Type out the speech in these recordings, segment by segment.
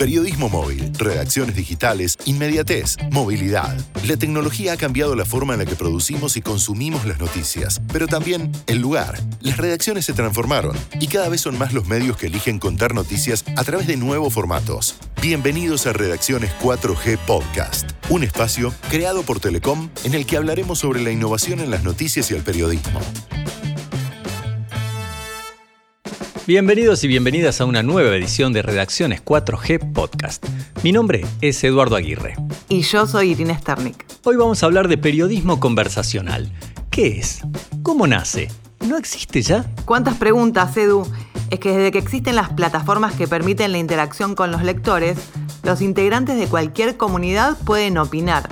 Periodismo móvil, redacciones digitales, inmediatez, movilidad. La tecnología ha cambiado la forma en la que producimos y consumimos las noticias, pero también el lugar. Las redacciones se transformaron y cada vez son más los medios que eligen contar noticias a través de nuevos formatos. Bienvenidos a Redacciones 4G Podcast, un espacio creado por Telecom en el que hablaremos sobre la innovación en las noticias y el periodismo. Bienvenidos y bienvenidas a una nueva edición de Redacciones 4G Podcast. Mi nombre es Eduardo Aguirre. Y yo soy Irina Sternik. Hoy vamos a hablar de periodismo conversacional. ¿Qué es? ¿Cómo nace? ¿No existe ya? ¿Cuántas preguntas, Edu? Es que desde que existen las plataformas que permiten la interacción con los lectores, los integrantes de cualquier comunidad pueden opinar.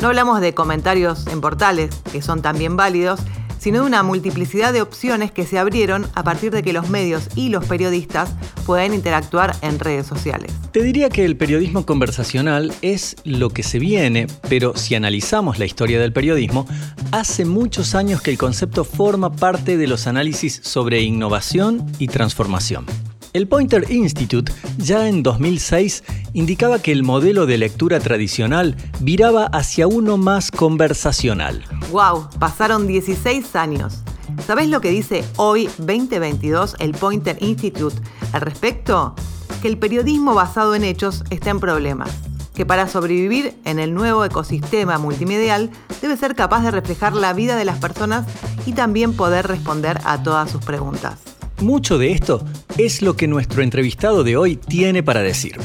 No hablamos de comentarios en portales, que son también válidos, sino de una multiplicidad de opciones que se abrieron a partir de que los medios y los periodistas pueden interactuar en redes sociales. Te diría que el periodismo conversacional es lo que se viene, pero si analizamos la historia del periodismo, hace muchos años que el concepto forma parte de los análisis sobre innovación y transformación. El Pointer Institute ya en 2006 indicaba que el modelo de lectura tradicional viraba hacia uno más conversacional. ¡Wow! Pasaron 16 años. ¿Sabés lo que dice hoy 2022 el Pointer Institute al respecto? Que el periodismo basado en hechos está en problemas. Que para sobrevivir en el nuevo ecosistema multimedial debe ser capaz de reflejar la vida de las personas y también poder responder a todas sus preguntas. Mucho de esto es lo que nuestro entrevistado de hoy tiene para decir.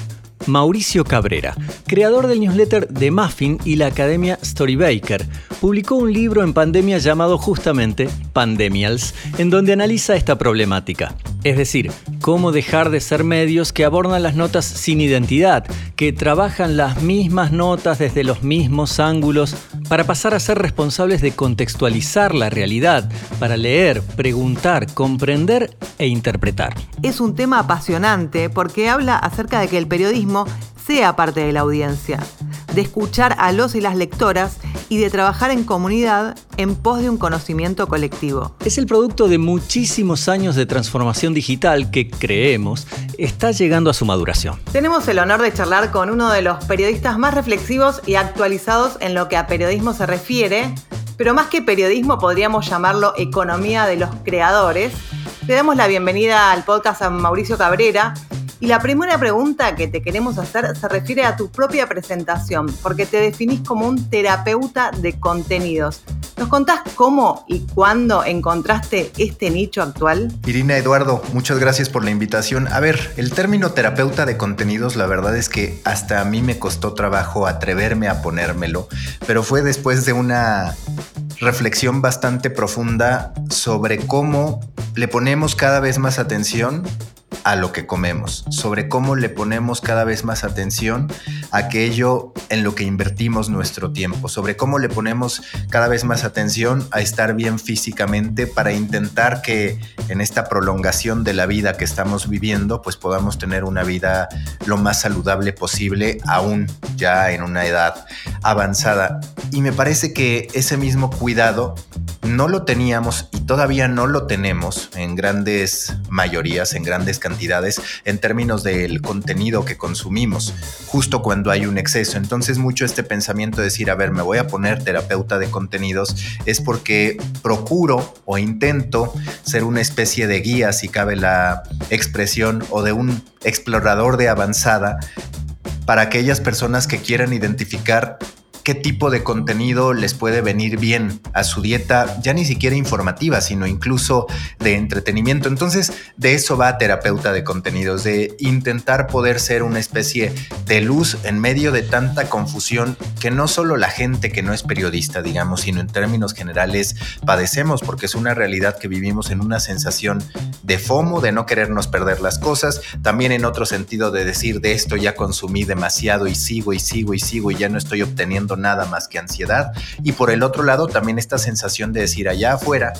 Mauricio Cabrera, creador del newsletter The Muffin y la academia Storybaker, publicó un libro en pandemia llamado justamente Pandemials, en donde analiza esta problemática. Es decir, cómo dejar de ser medios que abordan las notas sin identidad, que trabajan las mismas notas desde los mismos ángulos, para pasar a ser responsables de contextualizar la realidad, para leer, preguntar, comprender e interpretar. Es un tema apasionante porque habla acerca de que el periodismo sea parte de la audiencia, de escuchar a los y las lectoras y de trabajar en comunidad en pos de un conocimiento colectivo. Es el producto de muchísimos años de transformación digital que creemos está llegando a su maduración. Tenemos el honor de charlar con uno de los periodistas más reflexivos y actualizados en lo que a periodismo se refiere, pero más que periodismo podríamos llamarlo economía de los creadores. Le damos la bienvenida al podcast a Mauricio Cabrera, y la primera pregunta que te queremos hacer se refiere a tu propia presentación, porque te definís como un terapeuta de contenidos. ¿Nos contás cómo y cuándo encontraste este nicho actual? Irina Eduardo, muchas gracias por la invitación. A ver, el término terapeuta de contenidos, la verdad es que hasta a mí me costó trabajo atreverme a ponérmelo, pero fue después de una reflexión bastante profunda sobre cómo le ponemos cada vez más atención a lo que comemos, sobre cómo le ponemos cada vez más atención a aquello en lo que invertimos nuestro tiempo, sobre cómo le ponemos cada vez más atención a estar bien físicamente para intentar que en esta prolongación de la vida que estamos viviendo, pues podamos tener una vida lo más saludable posible, aún ya en una edad avanzada. Y me parece que ese mismo cuidado no lo teníamos y todavía no lo tenemos en grandes mayorías, en grandes cantidades, en términos del contenido que consumimos, justo cuando hay un exceso. Entonces mucho este pensamiento de decir, a ver, me voy a poner terapeuta de contenidos, es porque procuro o intento ser una especie de guía, si cabe la expresión, o de un explorador de avanzada para aquellas personas que quieran identificar qué tipo de contenido les puede venir bien a su dieta, ya ni siquiera informativa, sino incluso de entretenimiento. Entonces, de eso va terapeuta de contenidos, de intentar poder ser una especie de luz en medio de tanta confusión que no solo la gente que no es periodista, digamos, sino en términos generales padecemos, porque es una realidad que vivimos en una sensación de FOMO, de no querernos perder las cosas, también en otro sentido de decir de esto ya consumí demasiado y sigo y sigo y sigo y ya no estoy obteniendo nada más que ansiedad. Y por el otro lado, también esta sensación de decir allá afuera,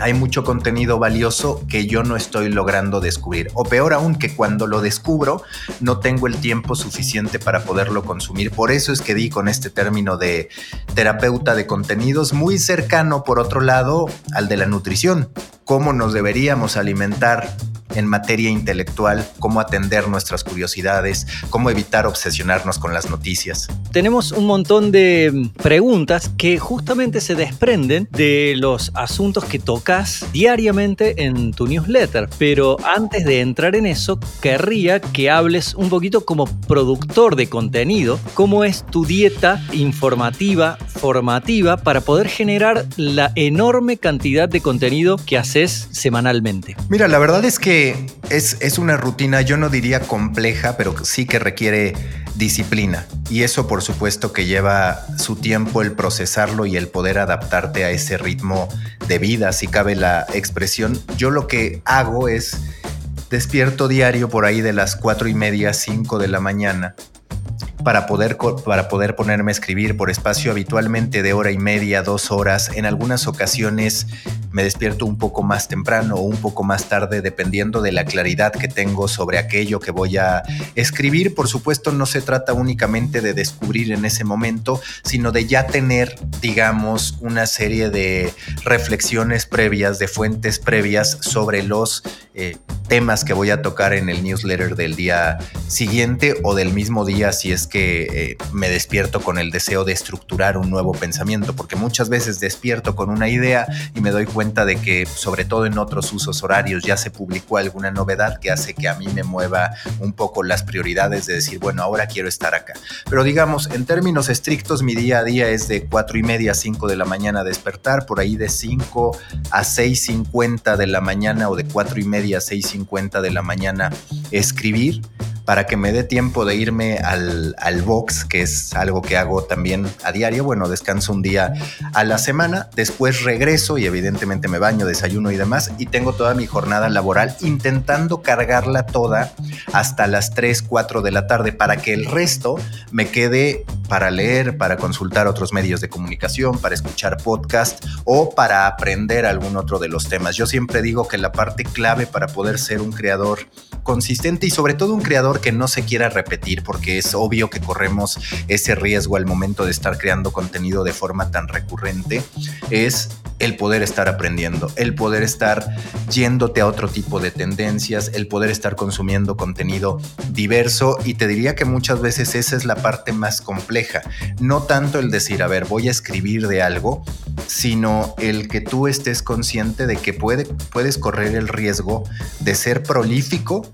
hay mucho contenido valioso que yo no estoy logrando descubrir. O peor aún, que cuando lo descubro no tengo el tiempo suficiente para poderlo consumir. Por eso es que di con este término de terapeuta de contenidos muy cercano, por otro lado, al de la nutrición. Cómo nos deberíamos alimentar en materia intelectual, cómo atender nuestras curiosidades, cómo evitar obsesionarnos con las noticias. Tenemos un montón de preguntas que justamente se desprenden de los asuntos que tocas diariamente en tu newsletter, pero antes de entrar en eso, querría que hables un poquito como productor de contenido, cómo es tu dieta informativa, formativa, para poder generar la enorme cantidad de contenido que haces semanalmente. Mira, la verdad es que es, es una rutina, yo no diría compleja, pero sí que requiere disciplina. Y eso por supuesto que lleva su tiempo el procesarlo y el poder adaptarte a ese ritmo de vida, si cabe la expresión. Yo lo que hago es despierto diario por ahí de las cuatro y media, cinco de la mañana para poder, para poder ponerme a escribir por espacio habitualmente de hora y media, dos horas. En algunas ocasiones me despierto un poco más temprano o un poco más tarde, dependiendo de la claridad que tengo sobre aquello que voy a escribir. Por supuesto, no se trata únicamente de descubrir en ese momento, sino de ya tener, digamos, una serie de reflexiones previas, de fuentes previas sobre los eh, temas que voy a tocar en el newsletter del día siguiente o del mismo día si es que eh, me despierto con el deseo de estructurar un nuevo pensamiento, porque muchas veces despierto con una idea y me doy cuenta de que, sobre todo en otros usos horarios, ya se publicó alguna novedad que hace que a mí me mueva un poco las prioridades de decir, bueno, ahora quiero estar acá. Pero digamos, en términos estrictos, mi día a día es de cuatro y media a 5 de la mañana despertar, por ahí de 5 a 6.50 de la mañana o de cuatro y media a 6.50 de la mañana escribir para que me dé tiempo de irme al, al, box, que es algo que hago también a diario. Bueno, descanso un día a la semana, después regreso y evidentemente me baño, desayuno y demás, y tengo toda mi jornada laboral intentando cargarla toda hasta las 3, 4 de la tarde para que el resto me quede para leer, para consultar otros medios de comunicación, para escuchar podcast o para aprender algún otro de los temas. Yo siempre digo que la parte clave para poder ser un creador consistente y sobre todo un creador que no se quiera repetir, porque es obvio que corremos ese riesgo al momento de estar creando contenido de forma tan recurrente, es el poder estar aprendiendo, el poder estar yéndote a otro tipo de tendencias, el poder estar consumiendo contenido diverso y te diría que muchas veces esa es la parte más compleja, no tanto el decir, a ver, voy a escribir de algo, sino el que tú estés consciente de que puede, puedes correr el riesgo de ser prolífico,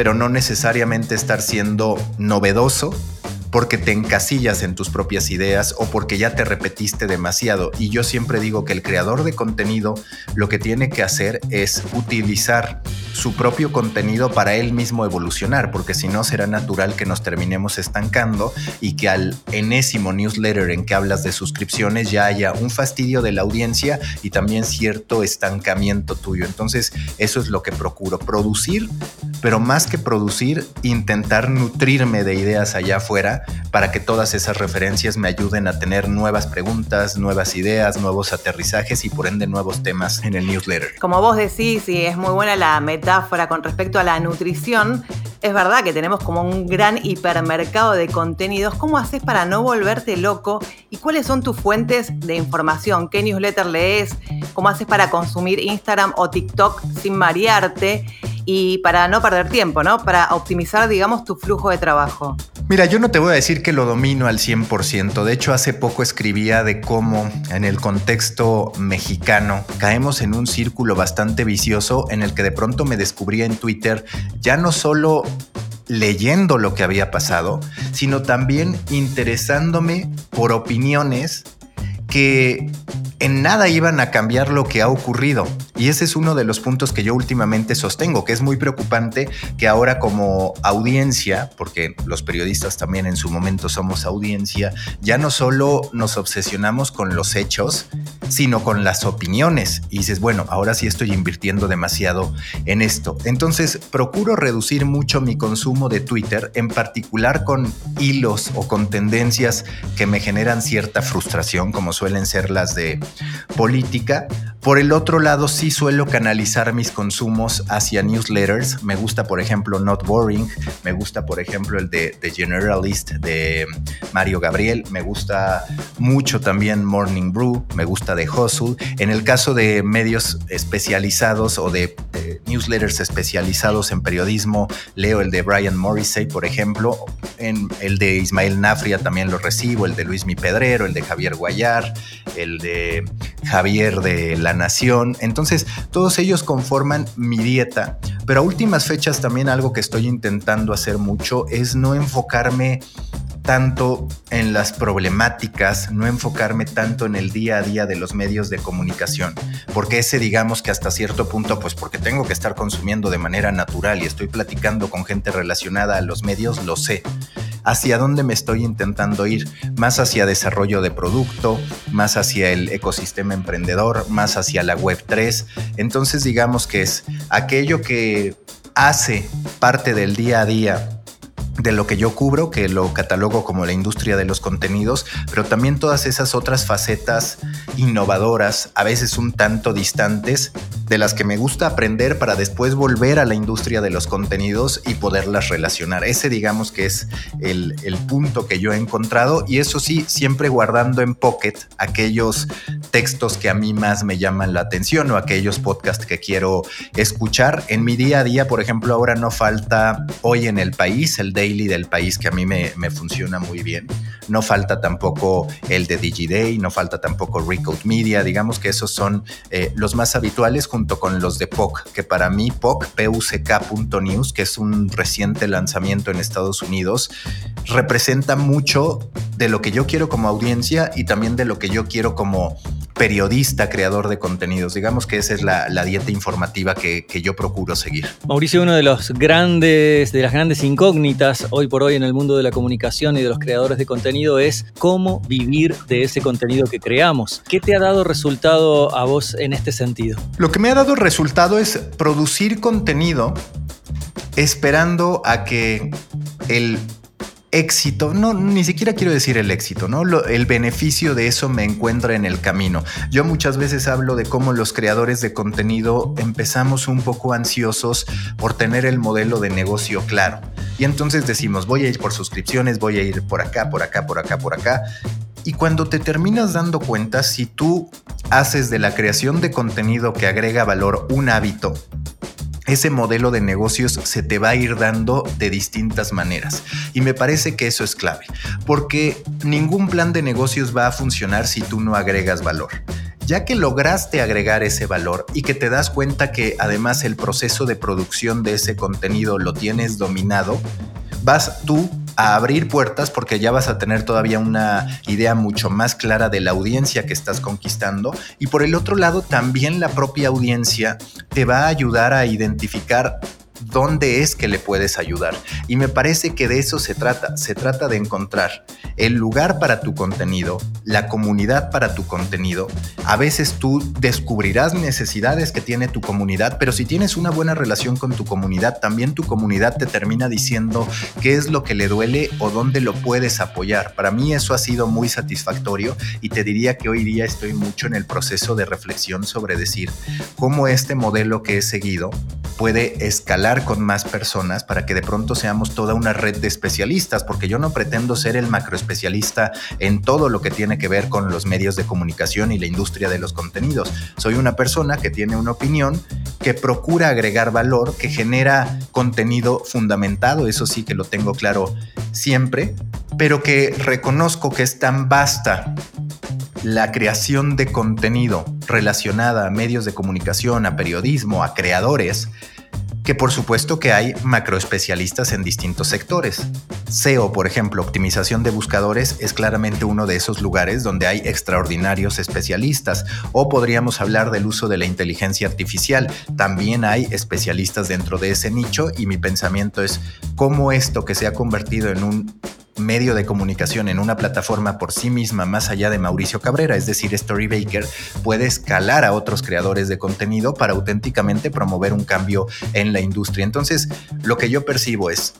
pero no necesariamente estar siendo novedoso porque te encasillas en tus propias ideas o porque ya te repetiste demasiado. Y yo siempre digo que el creador de contenido lo que tiene que hacer es utilizar su propio contenido para él mismo evolucionar, porque si no será natural que nos terminemos estancando y que al enésimo newsletter en que hablas de suscripciones ya haya un fastidio de la audiencia y también cierto estancamiento tuyo. Entonces, eso es lo que procuro, producir, pero más que producir, intentar nutrirme de ideas allá afuera para que todas esas referencias me ayuden a tener nuevas preguntas, nuevas ideas, nuevos aterrizajes y por ende nuevos temas en el newsletter. Como vos decís, y es muy buena la metáfora con respecto a la nutrición, es verdad que tenemos como un gran hipermercado de contenidos. ¿Cómo haces para no volverte loco? ¿Y cuáles son tus fuentes de información? ¿Qué newsletter lees? ¿Cómo haces para consumir Instagram o TikTok sin marearte? y para no perder tiempo, ¿no? Para optimizar, digamos, tu flujo de trabajo. Mira, yo no te voy a decir que lo domino al 100%. De hecho, hace poco escribía de cómo en el contexto mexicano caemos en un círculo bastante vicioso en el que de pronto me descubría en Twitter ya no solo leyendo lo que había pasado, sino también interesándome por opiniones que en nada iban a cambiar lo que ha ocurrido. Y ese es uno de los puntos que yo últimamente sostengo, que es muy preocupante que ahora como audiencia, porque los periodistas también en su momento somos audiencia, ya no solo nos obsesionamos con los hechos, sino con las opiniones. Y dices, bueno, ahora sí estoy invirtiendo demasiado en esto. Entonces, procuro reducir mucho mi consumo de Twitter, en particular con hilos o con tendencias que me generan cierta frustración, como suelen ser las de política. Por el otro lado, sí suelo canalizar mis consumos hacia newsletters. Me gusta, por ejemplo, Not Boring. Me gusta, por ejemplo, el de The Generalist de Mario Gabriel. Me gusta mucho también Morning Brew. Me gusta de Hustle. En el caso de medios especializados o de newsletters especializados en periodismo. Leo el de Brian Morrissey, por ejemplo. El de Ismael Nafria también lo recibo. El de Luis Mi Pedrero, el de Javier Guayar, el de Javier de La Nación. Entonces, todos ellos conforman mi dieta. Pero a últimas fechas también algo que estoy intentando hacer mucho es no enfocarme tanto en las problemáticas, no enfocarme tanto en el día a día de los medios de comunicación, porque ese digamos que hasta cierto punto, pues porque tengo que estar consumiendo de manera natural y estoy platicando con gente relacionada a los medios, lo sé. Hacia dónde me estoy intentando ir, más hacia desarrollo de producto, más hacia el ecosistema emprendedor, más hacia la web 3. Entonces digamos que es aquello que hace parte del día a día de lo que yo cubro, que lo catalogo como la industria de los contenidos, pero también todas esas otras facetas innovadoras, a veces un tanto distantes, de las que me gusta aprender para después volver a la industria de los contenidos y poderlas relacionar. Ese digamos que es el, punto que yo he encontrado y eso sí, siempre guardando en Pocket aquellos textos que a mí más me llaman la atención o aquellos podcasts que quiero escuchar. En mi día a día, por ejemplo, ahora no falta hoy en el país, el daily del país que a mí me, funciona muy bien. No falta tampoco el de DigiDay, no falta tampoco Recode Media, digamos que esos son eh, los más habituales junto con los de POC, que para mí POC, puck.news, que es un reciente lanzamiento en Estados Unidos, representa mucho de lo que yo quiero como audiencia y también de lo que yo quiero como periodista, creador de contenidos. Digamos que esa es la, dieta informativa que, que, yo procuro seguir. Mauricio, uno de los grandes, de las grandes incógnitas hoy por hoy en el mundo de la comunicación y de los creadores de contenido es cómo vivir de ese contenido que creamos. ¿Qué te ha dado resultado a vos en este sentido? Lo que me ha dado resultado es producir contenido esperando a que el éxito, no, ni siquiera quiero decir el éxito, ¿no? el beneficio de eso me encuentra en el camino. Yo muchas veces hablo de cómo los creadores de contenido empezamos un poco ansiosos por tener el modelo de negocio claro. Y entonces decimos, voy a ir por suscripciones, voy a ir por acá, por acá, por acá, por acá. Y cuando te terminas dando cuenta, si tú haces de la creación de contenido que agrega valor un hábito, ese modelo de negocios se te va a ir dando de distintas maneras. Y me parece que eso es clave, porque ningún plan de negocios va a funcionar si tú no agregas valor. Ya que lograste agregar ese valor y que te das cuenta que además el proceso de producción de ese contenido lo tienes dominado, vas tú a abrir puertas porque ya vas a tener todavía una idea mucho más clara de la audiencia que estás conquistando. Y por el otro lado también la propia audiencia te va a ayudar a identificar dónde es que le puedes ayudar. Y me parece que de eso se trata. Se trata de encontrar el lugar para tu contenido, la comunidad para tu contenido. A veces tú descubrirás necesidades que tiene tu comunidad, pero si tienes una buena relación con tu comunidad, también tu comunidad te termina diciendo qué es lo que le duele o dónde lo puedes apoyar. Para mí eso ha sido muy satisfactorio y te diría que hoy día estoy mucho en el proceso de reflexión sobre decir cómo este modelo que he seguido puede escalar con más personas para que de pronto seamos toda una red de especialistas, porque yo no pretendo ser el macroespecialista en todo lo que tiene que ver con los medios de comunicación y la industria de los contenidos. Soy una persona que tiene una opinión, que procura agregar valor, que genera contenido fundamentado, eso sí que lo tengo claro siempre, pero que reconozco que es tan vasta la creación de contenido relacionada a medios de comunicación, a periodismo, a creadores, que por supuesto que hay macroespecialistas en distintos sectores. SEO, por ejemplo, optimización de buscadores, es claramente uno de esos lugares donde hay extraordinarios especialistas. O podríamos hablar del uso de la inteligencia artificial. También hay especialistas dentro de ese nicho y mi pensamiento es cómo esto que se ha convertido en un medio de comunicación en una plataforma por sí misma más allá de Mauricio Cabrera, es decir, Storybaker, puede escalar a otros creadores de contenido para auténticamente promover un cambio en la industria. Entonces, lo que yo percibo es,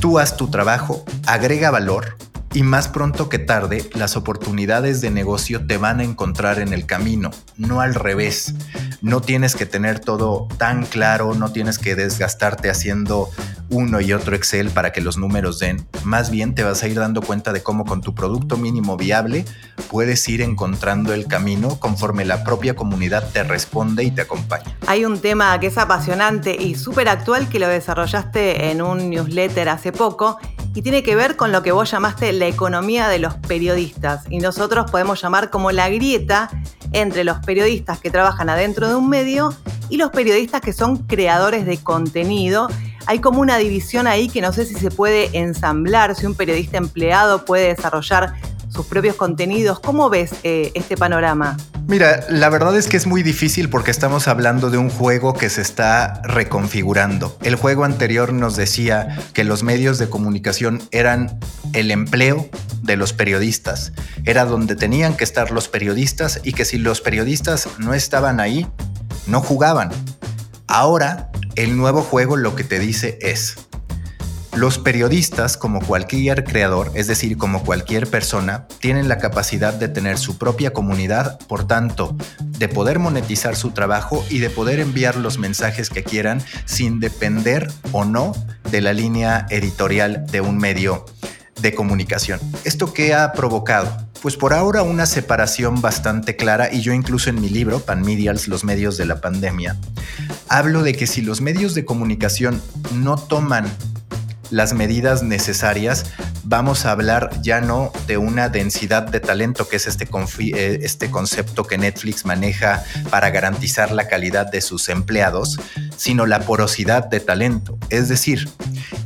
tú haz tu trabajo, agrega valor, y más pronto que tarde las oportunidades de negocio te van a encontrar en el camino, no al revés. no tienes que tener todo tan claro, no tienes que desgastarte haciendo uno y otro Excel para que los números den. Más bien te vas a ir dando cuenta de cómo con tu producto mínimo viable puedes ir encontrando el camino conforme la propia comunidad te responde y te acompaña. Hay un tema que es apasionante y súper actual que lo desarrollaste en un newsletter hace poco y tiene que ver con lo que vos llamaste la economía de los periodistas y nosotros podemos llamar como la grieta entre los periodistas que trabajan adentro de un medio y los periodistas que son creadores de contenido. Hay como una división ahí que no sé si se puede ensamblar, si un periodista empleado puede desarrollar sus propios contenidos. ¿Cómo ves eh, este panorama? Mira, la verdad es que es muy difícil porque estamos hablando de un juego que se está reconfigurando. El juego anterior nos decía que los medios de comunicación eran el empleo de los periodistas. Era donde tenían que estar los periodistas y que si los periodistas no estaban ahí, no jugaban. Ahora, el nuevo juego lo que te dice es, los periodistas, como cualquier creador, es decir, como cualquier persona, tienen la capacidad de tener su propia comunidad, por tanto, de poder monetizar su trabajo y de poder enviar los mensajes que quieran sin depender o no de la línea editorial de un medio de comunicación. ¿Esto qué ha provocado? Pues por ahora una separación bastante clara y yo incluso en mi libro, Panmedials, los medios de la pandemia, hablo de que si los medios de comunicación no toman las medidas necesarias, vamos a hablar ya no de una densidad de talento, que es este, eh, este concepto que Netflix maneja para garantizar la calidad de sus empleados, sino la porosidad de talento. Es decir,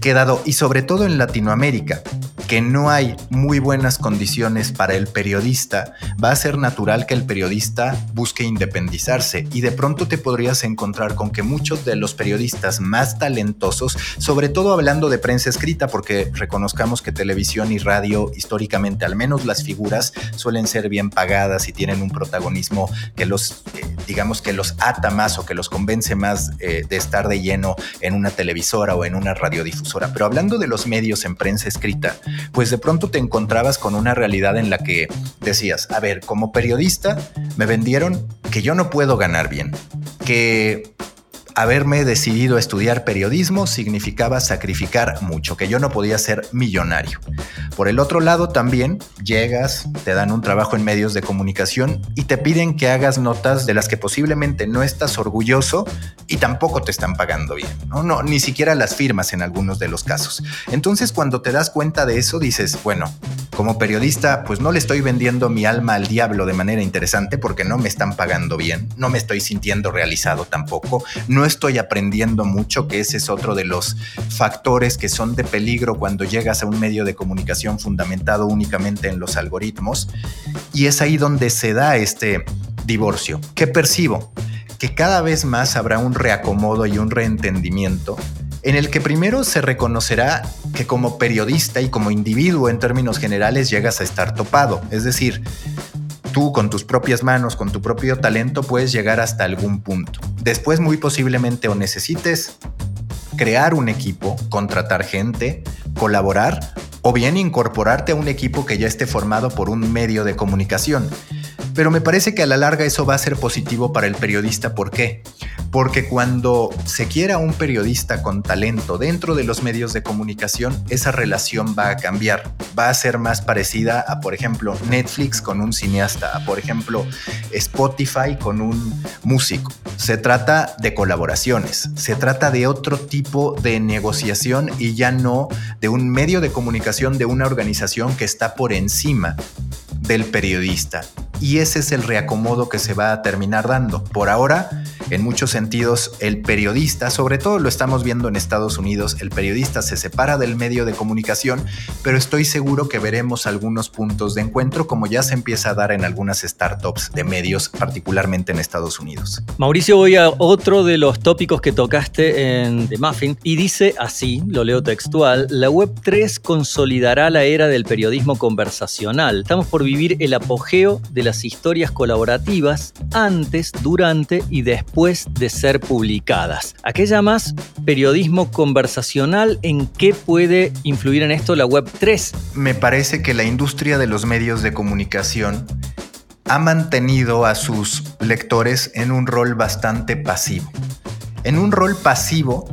quedado, y sobre todo en Latinoamérica, que no hay muy buenas condiciones para el periodista, va a ser natural que el periodista busque independizarse y de pronto te podrías encontrar con que muchos de los periodistas más talentosos, sobre todo hablando de prensa escrita, porque reconozcamos que televisión y radio históricamente, al menos las figuras, suelen ser bien pagadas y tienen un protagonismo que los, eh, digamos que los ata más o que los convence más eh, de estar de lleno en una televisora o en una radiodifusora. Pero hablando de los medios en prensa escrita, pues de pronto te encontrabas con una realidad en la que decías, a ver, como periodista me vendieron que yo no puedo ganar bien, que haberme decidido a estudiar periodismo significaba sacrificar mucho, que yo no podía ser millonario. Por el otro lado también llegas, te dan un trabajo en medios de comunicación y te piden que hagas notas de las que posiblemente no estás orgulloso y tampoco te están pagando bien, ¿no? no ni siquiera las firmas en algunos de los casos. Entonces cuando te das cuenta de eso dices, bueno, como periodista pues no le estoy vendiendo mi alma al diablo de manera interesante porque no me están pagando bien, no me estoy sintiendo realizado tampoco, no estoy aprendiendo mucho, que ese es otro de los factores que son de peligro cuando llegas a un medio de comunicación fundamentado únicamente en los algoritmos. Y es ahí donde se da este divorcio. ¿Qué percibo? Que cada vez más habrá un reacomodo y un reentendimiento en el que primero se reconocerá que como periodista y como individuo en términos generales llegas a estar topado. Es decir, tú con tus propias manos, con tu propio talento, puedes llegar hasta algún punto. Después muy posiblemente o necesites crear un equipo, contratar gente, colaborar o bien incorporarte a un equipo que ya esté formado por un medio de comunicación. Pero me parece que a la larga eso va a ser positivo para el periodista. ¿Por qué? Porque cuando se quiera un periodista con talento dentro de los medios de comunicación, esa relación va a cambiar. Va a ser más parecida a, por ejemplo, Netflix con un cineasta, a, por ejemplo, Spotify con un músico. Se trata de colaboraciones, se trata de otro tipo de negociación y ya no de un medio de comunicación de una organización que está por encima del periodista. Y ese es el reacomodo que se va a terminar dando. Por ahora, en muchos sentidos, el periodista, sobre todo lo estamos viendo en Estados Unidos, el periodista se separa del medio de comunicación, pero estoy seguro que veremos algunos puntos de encuentro como ya se empieza a dar en algunas startups de medios, particularmente en Estados Unidos. Mauricio, voy a otro de los tópicos que tocaste en The Muffin y dice así, lo leo textual, la Web 3 consolidará la era del periodismo conversacional. Estamos por vivir el apogeo de las historias colaborativas antes, durante y después de ser publicadas. ¿A qué llamas periodismo conversacional? ¿En qué puede influir en esto la Web 3? Me parece que la industria de los medios de comunicación ha mantenido a sus lectores en un rol bastante pasivo. En un rol pasivo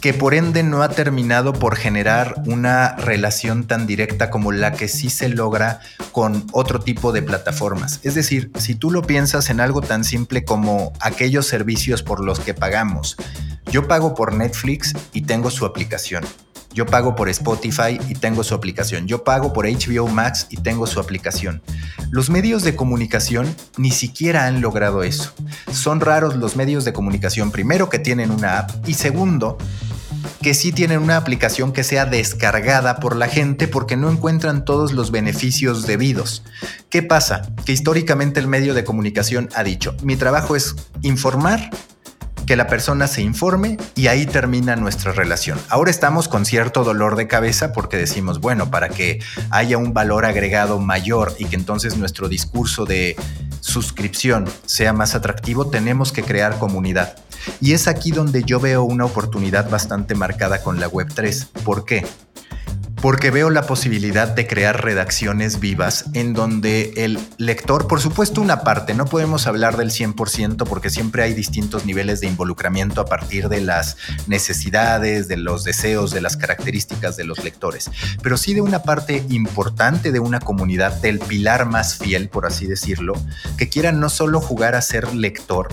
que por ende no ha terminado por generar una relación tan directa como la que sí se logra con otro tipo de plataformas. Es decir, si tú lo piensas en algo tan simple como aquellos servicios por los que pagamos, yo pago por Netflix y tengo su aplicación. Yo pago por Spotify y tengo su aplicación. Yo pago por HBO Max y tengo su aplicación. Los medios de comunicación ni siquiera han logrado eso. Son raros los medios de comunicación, primero que tienen una app y segundo que sí tienen una aplicación que sea descargada por la gente porque no encuentran todos los beneficios debidos. ¿Qué pasa? Que históricamente el medio de comunicación ha dicho, mi trabajo es informar que la persona se informe y ahí termina nuestra relación. Ahora estamos con cierto dolor de cabeza porque decimos, bueno, para que haya un valor agregado mayor y que entonces nuestro discurso de suscripción sea más atractivo, tenemos que crear comunidad. Y es aquí donde yo veo una oportunidad bastante marcada con la Web3. ¿Por qué? Porque veo la posibilidad de crear redacciones vivas en donde el lector, por supuesto una parte, no podemos hablar del 100% porque siempre hay distintos niveles de involucramiento a partir de las necesidades, de los deseos, de las características de los lectores, pero sí de una parte importante de una comunidad, del pilar más fiel, por así decirlo, que quiera no solo jugar a ser lector,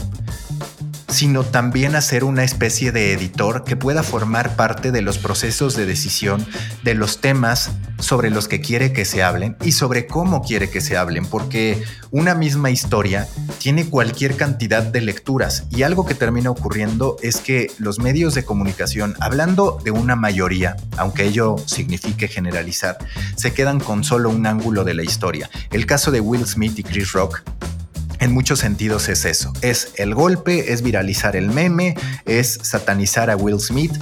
sino también hacer una especie de editor que pueda formar parte de los procesos de decisión de los temas sobre los que quiere que se hablen y sobre cómo quiere que se hablen, porque una misma historia tiene cualquier cantidad de lecturas y algo que termina ocurriendo es que los medios de comunicación, hablando de una mayoría, aunque ello signifique generalizar, se quedan con solo un ángulo de la historia. El caso de Will Smith y Chris Rock en muchos sentidos es eso. Es el golpe, es viralizar el meme, es satanizar a Will Smith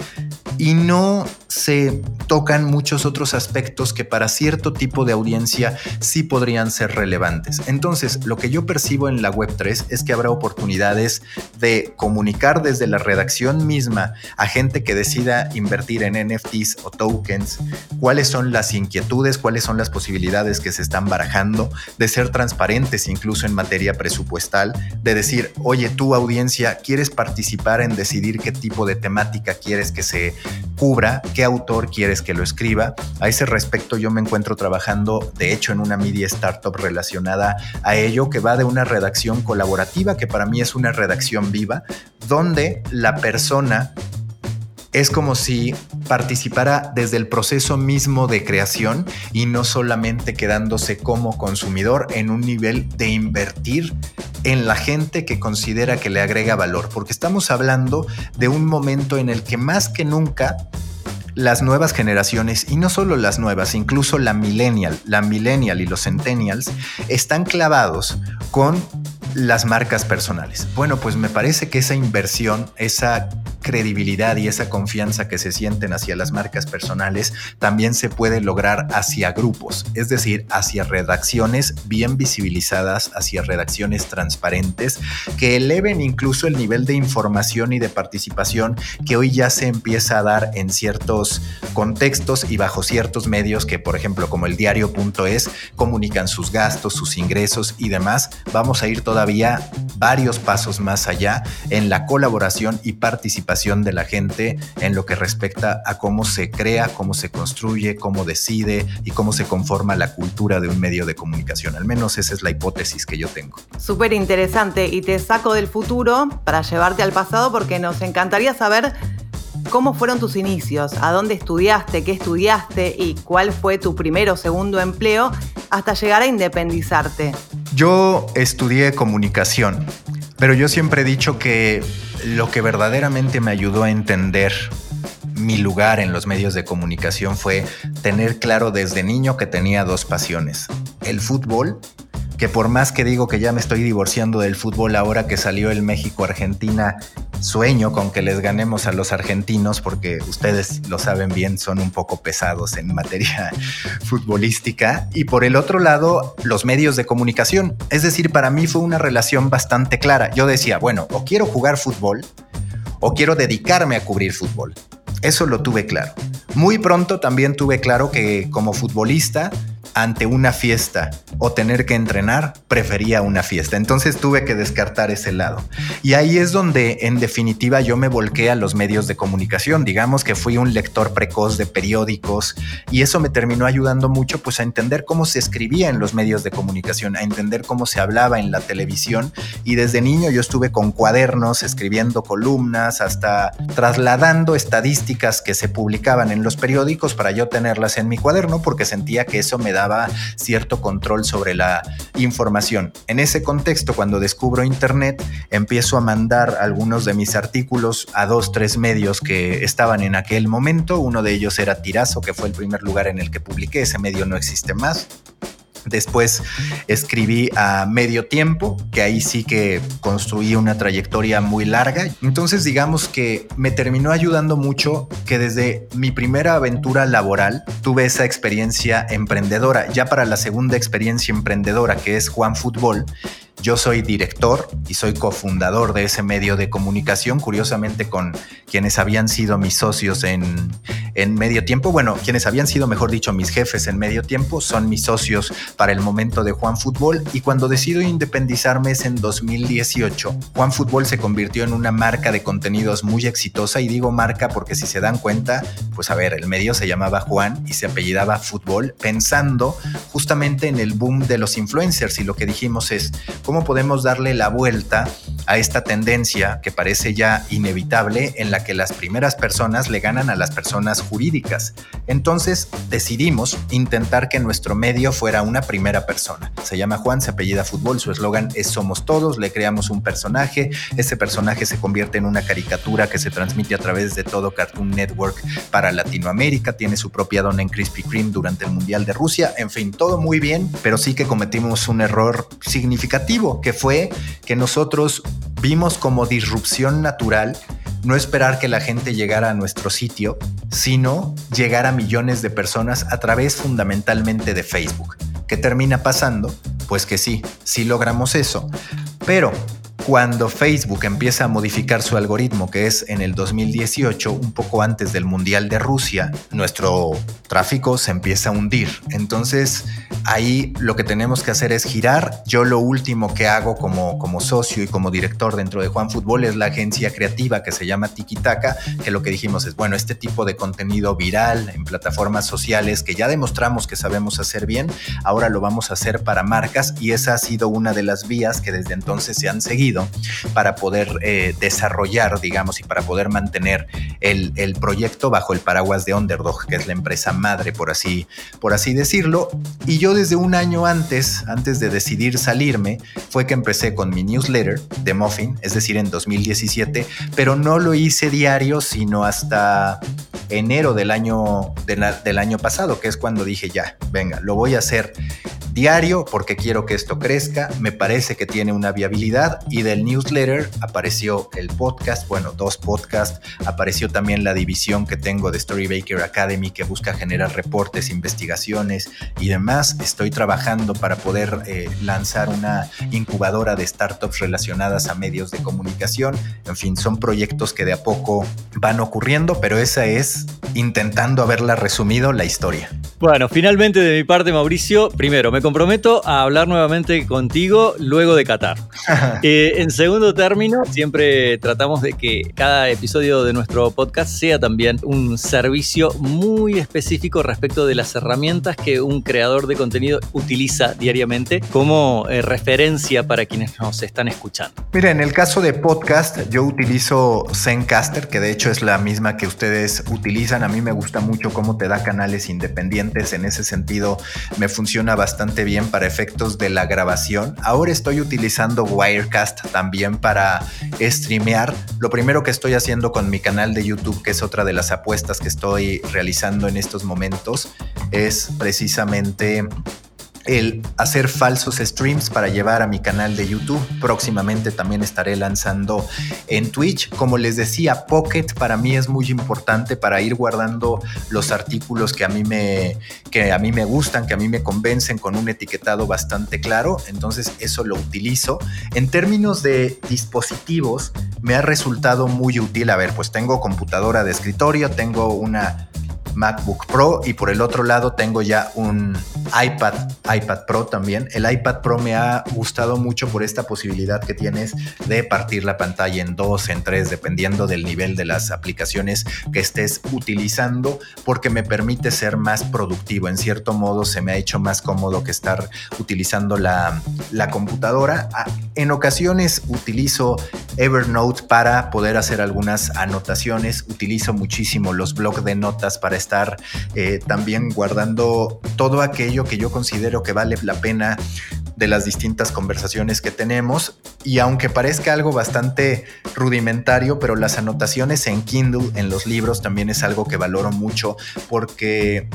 y no se tocan muchos otros aspectos que para cierto tipo de audiencia sí podrían ser relevantes. Entonces, lo que yo percibo en la Web3 es que habrá oportunidades de comunicar desde la redacción misma a gente que decida invertir en NFTs o tokens, cuáles son las inquietudes, cuáles son las posibilidades que se están barajando, de ser transparentes incluso en materia presupuestal, de decir, oye, tu audiencia, ¿quieres participar en decidir qué tipo de temática quieres que se cubra, qué autor quieres que lo escriba? A ese respecto yo me encuentro trabajando, de hecho, en una media startup relacionada a ello, que va de una redacción colaborativa, que para mí es una redacción viva, donde la persona es como si participara desde el proceso mismo de creación y no solamente quedándose como consumidor en un nivel de invertir en la gente que considera que le agrega valor, porque estamos hablando de un momento en el que más que nunca las nuevas generaciones, y no solo las nuevas, incluso la millennial, la millennial y los centennials, están clavados con las marcas personales. Bueno, pues me parece que esa inversión, esa credibilidad y esa confianza que se sienten hacia las marcas personales también se puede lograr hacia grupos, es decir, hacia redacciones bien visibilizadas, hacia redacciones transparentes, que eleven incluso el nivel de información y de participación que hoy ya se empieza a dar en ciertos contextos y bajo ciertos medios que, por ejemplo, como el diario.es, comunican sus gastos, sus ingresos y demás. Vamos a ir todavía varios pasos más allá en la colaboración y participación de la gente en lo que respecta a cómo se crea, cómo se construye, cómo decide y cómo se conforma la cultura de un medio de comunicación. Al menos esa es la hipótesis que yo tengo. Súper interesante y te saco del futuro para llevarte al pasado porque nos encantaría saber cómo fueron tus inicios, a dónde estudiaste, qué estudiaste y cuál fue tu primer o segundo empleo hasta llegar a independizarte. Yo estudié comunicación, pero yo siempre he dicho que lo que verdaderamente me ayudó a entender mi lugar en los medios de comunicación fue tener claro desde niño que tenía dos pasiones. El fútbol, que por más que digo que ya me estoy divorciando del fútbol ahora que salió el México-Argentina, sueño con que les ganemos a los argentinos porque ustedes lo saben bien, son un poco pesados en materia futbolística. Y por el otro lado, los medios de comunicación. Es decir, para mí fue una relación bastante clara. Yo decía, bueno, o quiero jugar fútbol o quiero dedicarme a cubrir fútbol. Eso lo tuve claro. Muy pronto también tuve claro que como futbolista ante una fiesta o tener que entrenar, prefería una fiesta. Entonces tuve que descartar ese lado. Y ahí es donde en definitiva yo me volqué a los medios de comunicación. Digamos que fui un lector precoz de periódicos y eso me terminó ayudando mucho pues a entender cómo se escribía en los medios de comunicación, a entender cómo se hablaba en la televisión y desde niño yo estuve con cuadernos escribiendo columnas hasta trasladando estadísticas que se publicaban en los periódicos para yo tenerlas en mi cuaderno porque sentía que eso me daba cierto control sobre la información. En ese contexto, cuando descubro Internet, empiezo a mandar algunos de mis artículos a dos, tres medios que estaban en aquel momento. Uno de ellos era Tirazo, que fue el primer lugar en el que publiqué. Ese medio no existe más. Después escribí a medio tiempo, que ahí sí que construí una trayectoria muy larga. Entonces digamos que me terminó ayudando mucho que desde mi primera aventura laboral tuve esa experiencia emprendedora. Ya para la segunda experiencia emprendedora, que es Juan Fútbol, yo soy director y soy cofundador de ese medio de comunicación, curiosamente con quienes habían sido mis socios en, en medio tiempo. Bueno, quienes habían sido, mejor dicho, mis jefes en medio tiempo, son mis socios para el momento de Juan Fútbol. Y cuando decido independizarme es en 2018. Juan Fútbol se convirtió en una marca de contenidos muy exitosa y digo marca porque si se dan cuenta, pues a ver, el medio se llamaba Juan y se apellidaba Fútbol, pensando justamente en el boom de los influencers y lo que dijimos es, cómo podemos darle la vuelta a esta tendencia que parece ya inevitable en la que las primeras personas le ganan a las personas jurídicas. Entonces decidimos intentar que nuestro medio fuera una primera persona. Se llama Juan, se apellida Fútbol, su eslogan es Somos Todos, le creamos un personaje, ese personaje se convierte en una caricatura que se transmite a través de todo Cartoon Network para Latinoamérica, tiene su propia dona en Krispy Kreme durante el Mundial de Rusia, en fin, todo muy bien, pero sí que cometimos un error significativo que fue que nosotros vimos como disrupción natural no esperar que la gente llegara a nuestro sitio, sino llegar a millones de personas a través fundamentalmente de Facebook. ¿Qué termina pasando? Pues que sí, sí logramos eso, pero cuando Facebook empieza a modificar su algoritmo, que es en el 2018, un poco antes del Mundial de Rusia, nuestro tráfico se empieza a hundir. Entonces, ahí lo que tenemos que hacer es girar. Yo lo último que hago como, como socio y como director dentro de Juan Fútbol es la agencia creativa que se llama Tiki Taka, que lo que dijimos es, bueno, este tipo de contenido viral en plataformas sociales que ya demostramos que sabemos hacer bien, ahora lo vamos a hacer para marcas y esa ha sido una de las vías que desde entonces se han seguido para poder eh, desarrollar, digamos, y para poder mantener el, proyecto bajo el paraguas de Underdog, que es la empresa madre, por así, por así decirlo. Y yo desde un año antes, antes de decidir salirme, fue que empecé con mi newsletter de Muffin, es decir, en 2017, pero no lo hice diario, sino hasta enero del año, del año pasado, que es cuando dije ya, venga, lo voy a hacer diario porque quiero que esto crezca, me parece que tiene una viabilidad y del newsletter apareció el podcast, bueno, dos podcasts, apareció también la división que tengo de Storybaker Academy que busca generar reportes, investigaciones y demás. Estoy trabajando para poder eh, lanzar una incubadora de startups relacionadas a medios de comunicación. En fin, son proyectos que de a poco van ocurriendo, pero esa es intentando haberla resumido la historia. Bueno, finalmente de mi parte, Mauricio, primero me comprometo a hablar nuevamente contigo luego de Qatar. Eh, en segundo término, siempre tratamos de que cada episodio de nuestro podcast sea también un servicio muy específico respecto de las herramientas que un creador de contenido utiliza diariamente como eh, referencia para quienes nos están escuchando. Mira, en el caso de podcast, yo utilizo Zencaster, que de hecho es la misma que ustedes utilizan. A mí me gusta mucho cómo te da canales independientes. En ese sentido, me funciona bastante bien para efectos de la grabación. Ahora estoy utilizando Wirecast también para streamear. Lo primero que estoy haciendo con mi canal de YouTube, que es otra de las apuestas que estoy realizando en estos momentos, es precisamente el hacer falsos streams para llevar a mi canal de YouTube. Próximamente también estaré lanzando en Twitch. Como les decía, Pocket para mí es muy importante para ir guardando los artículos que a mí me, que a mí me gustan, que a mí me convencen con un etiquetado bastante claro. Entonces eso lo utilizo. En términos de dispositivos, me ha resultado muy útil. A ver, pues tengo computadora de escritorio, tengo una MacBook Pro y por el otro lado tengo ya un iPad, iPad Pro también. El iPad Pro me ha gustado mucho por esta posibilidad que tienes de partir la pantalla en dos, en tres, dependiendo del nivel de las aplicaciones que estés utilizando, porque me permite ser más productivo. En cierto modo se me ha hecho más cómodo que estar utilizando la, la computadora. Ah, en ocasiones utilizo Evernote para poder hacer algunas anotaciones. Utilizo muchísimo los blogs de notas para estar eh, también guardando todo aquello que yo considero que vale la pena de las distintas conversaciones que tenemos. Y aunque parezca algo bastante rudimentario, pero las anotaciones en Kindle, en los libros, también es algo que valoro mucho porque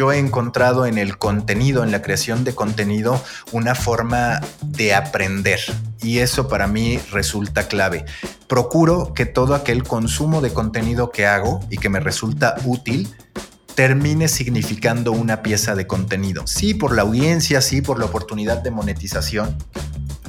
yo he encontrado en el contenido, en la creación de contenido, una forma de aprender. Y eso para mí resulta clave. Procuro que todo aquel consumo de contenido que hago y que me resulta útil, termine significando una pieza de contenido. Sí, por la audiencia, sí, por la oportunidad de monetización,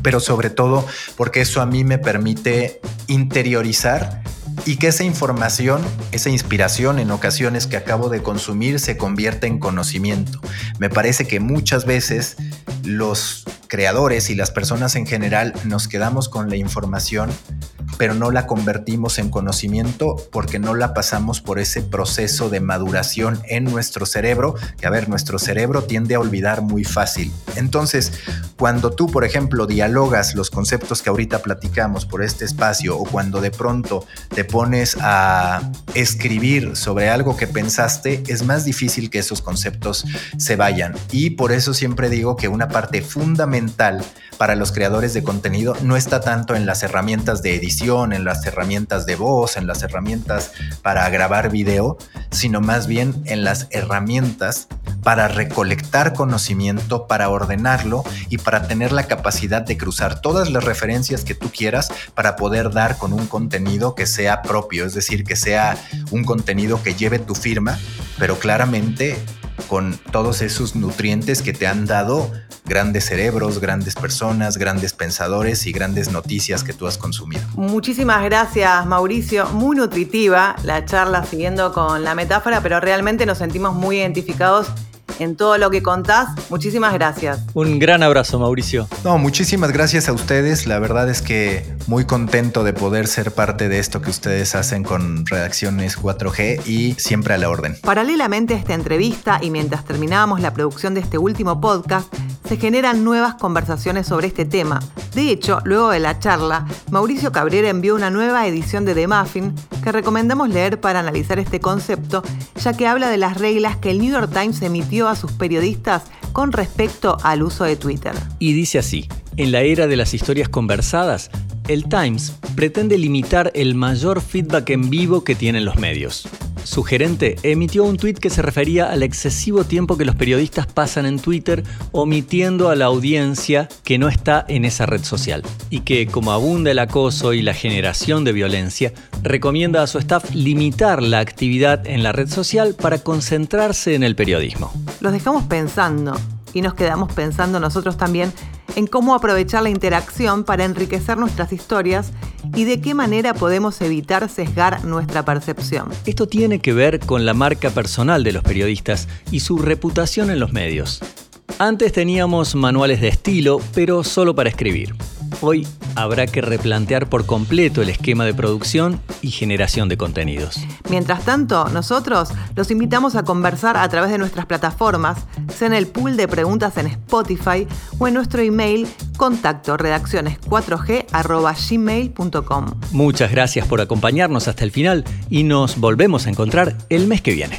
pero sobre todo porque eso a mí me permite interiorizar y que esa información, esa inspiración en ocasiones que acabo de consumir se convierta en conocimiento. Me parece que muchas veces los creadores y las personas en general nos quedamos con la información pero no la convertimos en conocimiento porque no la pasamos por ese proceso de maduración en nuestro cerebro, que a ver, nuestro cerebro tiende a olvidar muy fácil. Entonces, cuando tú, por ejemplo, dialogas los conceptos que ahorita platicamos por este espacio o cuando de pronto te pones a escribir sobre algo que pensaste, es más difícil que esos conceptos se vayan. Y por eso siempre digo que una parte fundamental para los creadores de contenido no está tanto en las herramientas de edición, en las herramientas de voz, en las herramientas para grabar video, sino más bien en las herramientas para recolectar conocimiento, para ordenarlo y para tener la capacidad de cruzar todas las referencias que tú quieras para poder dar con un contenido que sea propio, es decir, que sea un contenido que lleve tu firma, pero claramente con todos esos nutrientes que te han dado grandes cerebros, grandes personas, grandes pensadores y grandes noticias que tú has consumido. Muchísimas gracias Mauricio, muy nutritiva la charla siguiendo con la metáfora, pero realmente nos sentimos muy identificados en todo lo que contás. Muchísimas gracias. Un gran abrazo, Mauricio. No, muchísimas gracias a ustedes. La verdad es que muy contento de poder ser parte de esto que ustedes hacen con Redacciones 4G y siempre a la orden. Paralelamente a esta entrevista y mientras terminábamos la producción de este último podcast, se generan nuevas conversaciones sobre este tema. De hecho, luego de la charla, Mauricio Cabrera envió una nueva edición de The Muffin que recomendamos leer para analizar este concepto, ya que habla de las reglas que el New York Times emitió a sus periodistas con respecto al uso de Twitter. Y dice así, en la era de las historias conversadas, el Times pretende limitar el mayor feedback en vivo que tienen los medios. Su gerente emitió un tuit que se refería al excesivo tiempo que los periodistas pasan en Twitter omitiendo a la audiencia que no está en esa red social y que, como abunda el acoso y la generación de violencia, recomienda a su staff limitar la actividad en la red social para concentrarse en el periodismo. Los dejamos pensando y nos quedamos pensando nosotros también en cómo aprovechar la interacción para enriquecer nuestras historias y de qué manera podemos evitar sesgar nuestra percepción. Esto tiene que ver con la marca personal de los periodistas y su reputación en los medios. Antes teníamos manuales de estilo, pero solo para escribir. Hoy habrá que replantear por completo el esquema de producción y generación de contenidos. Mientras tanto, nosotros los invitamos a conversar a través de nuestras plataformas, sea en el pool de preguntas en Spotify o en nuestro email contacto redacciones 4g gmail.com. Muchas gracias por acompañarnos hasta el final y nos volvemos a encontrar el mes que viene.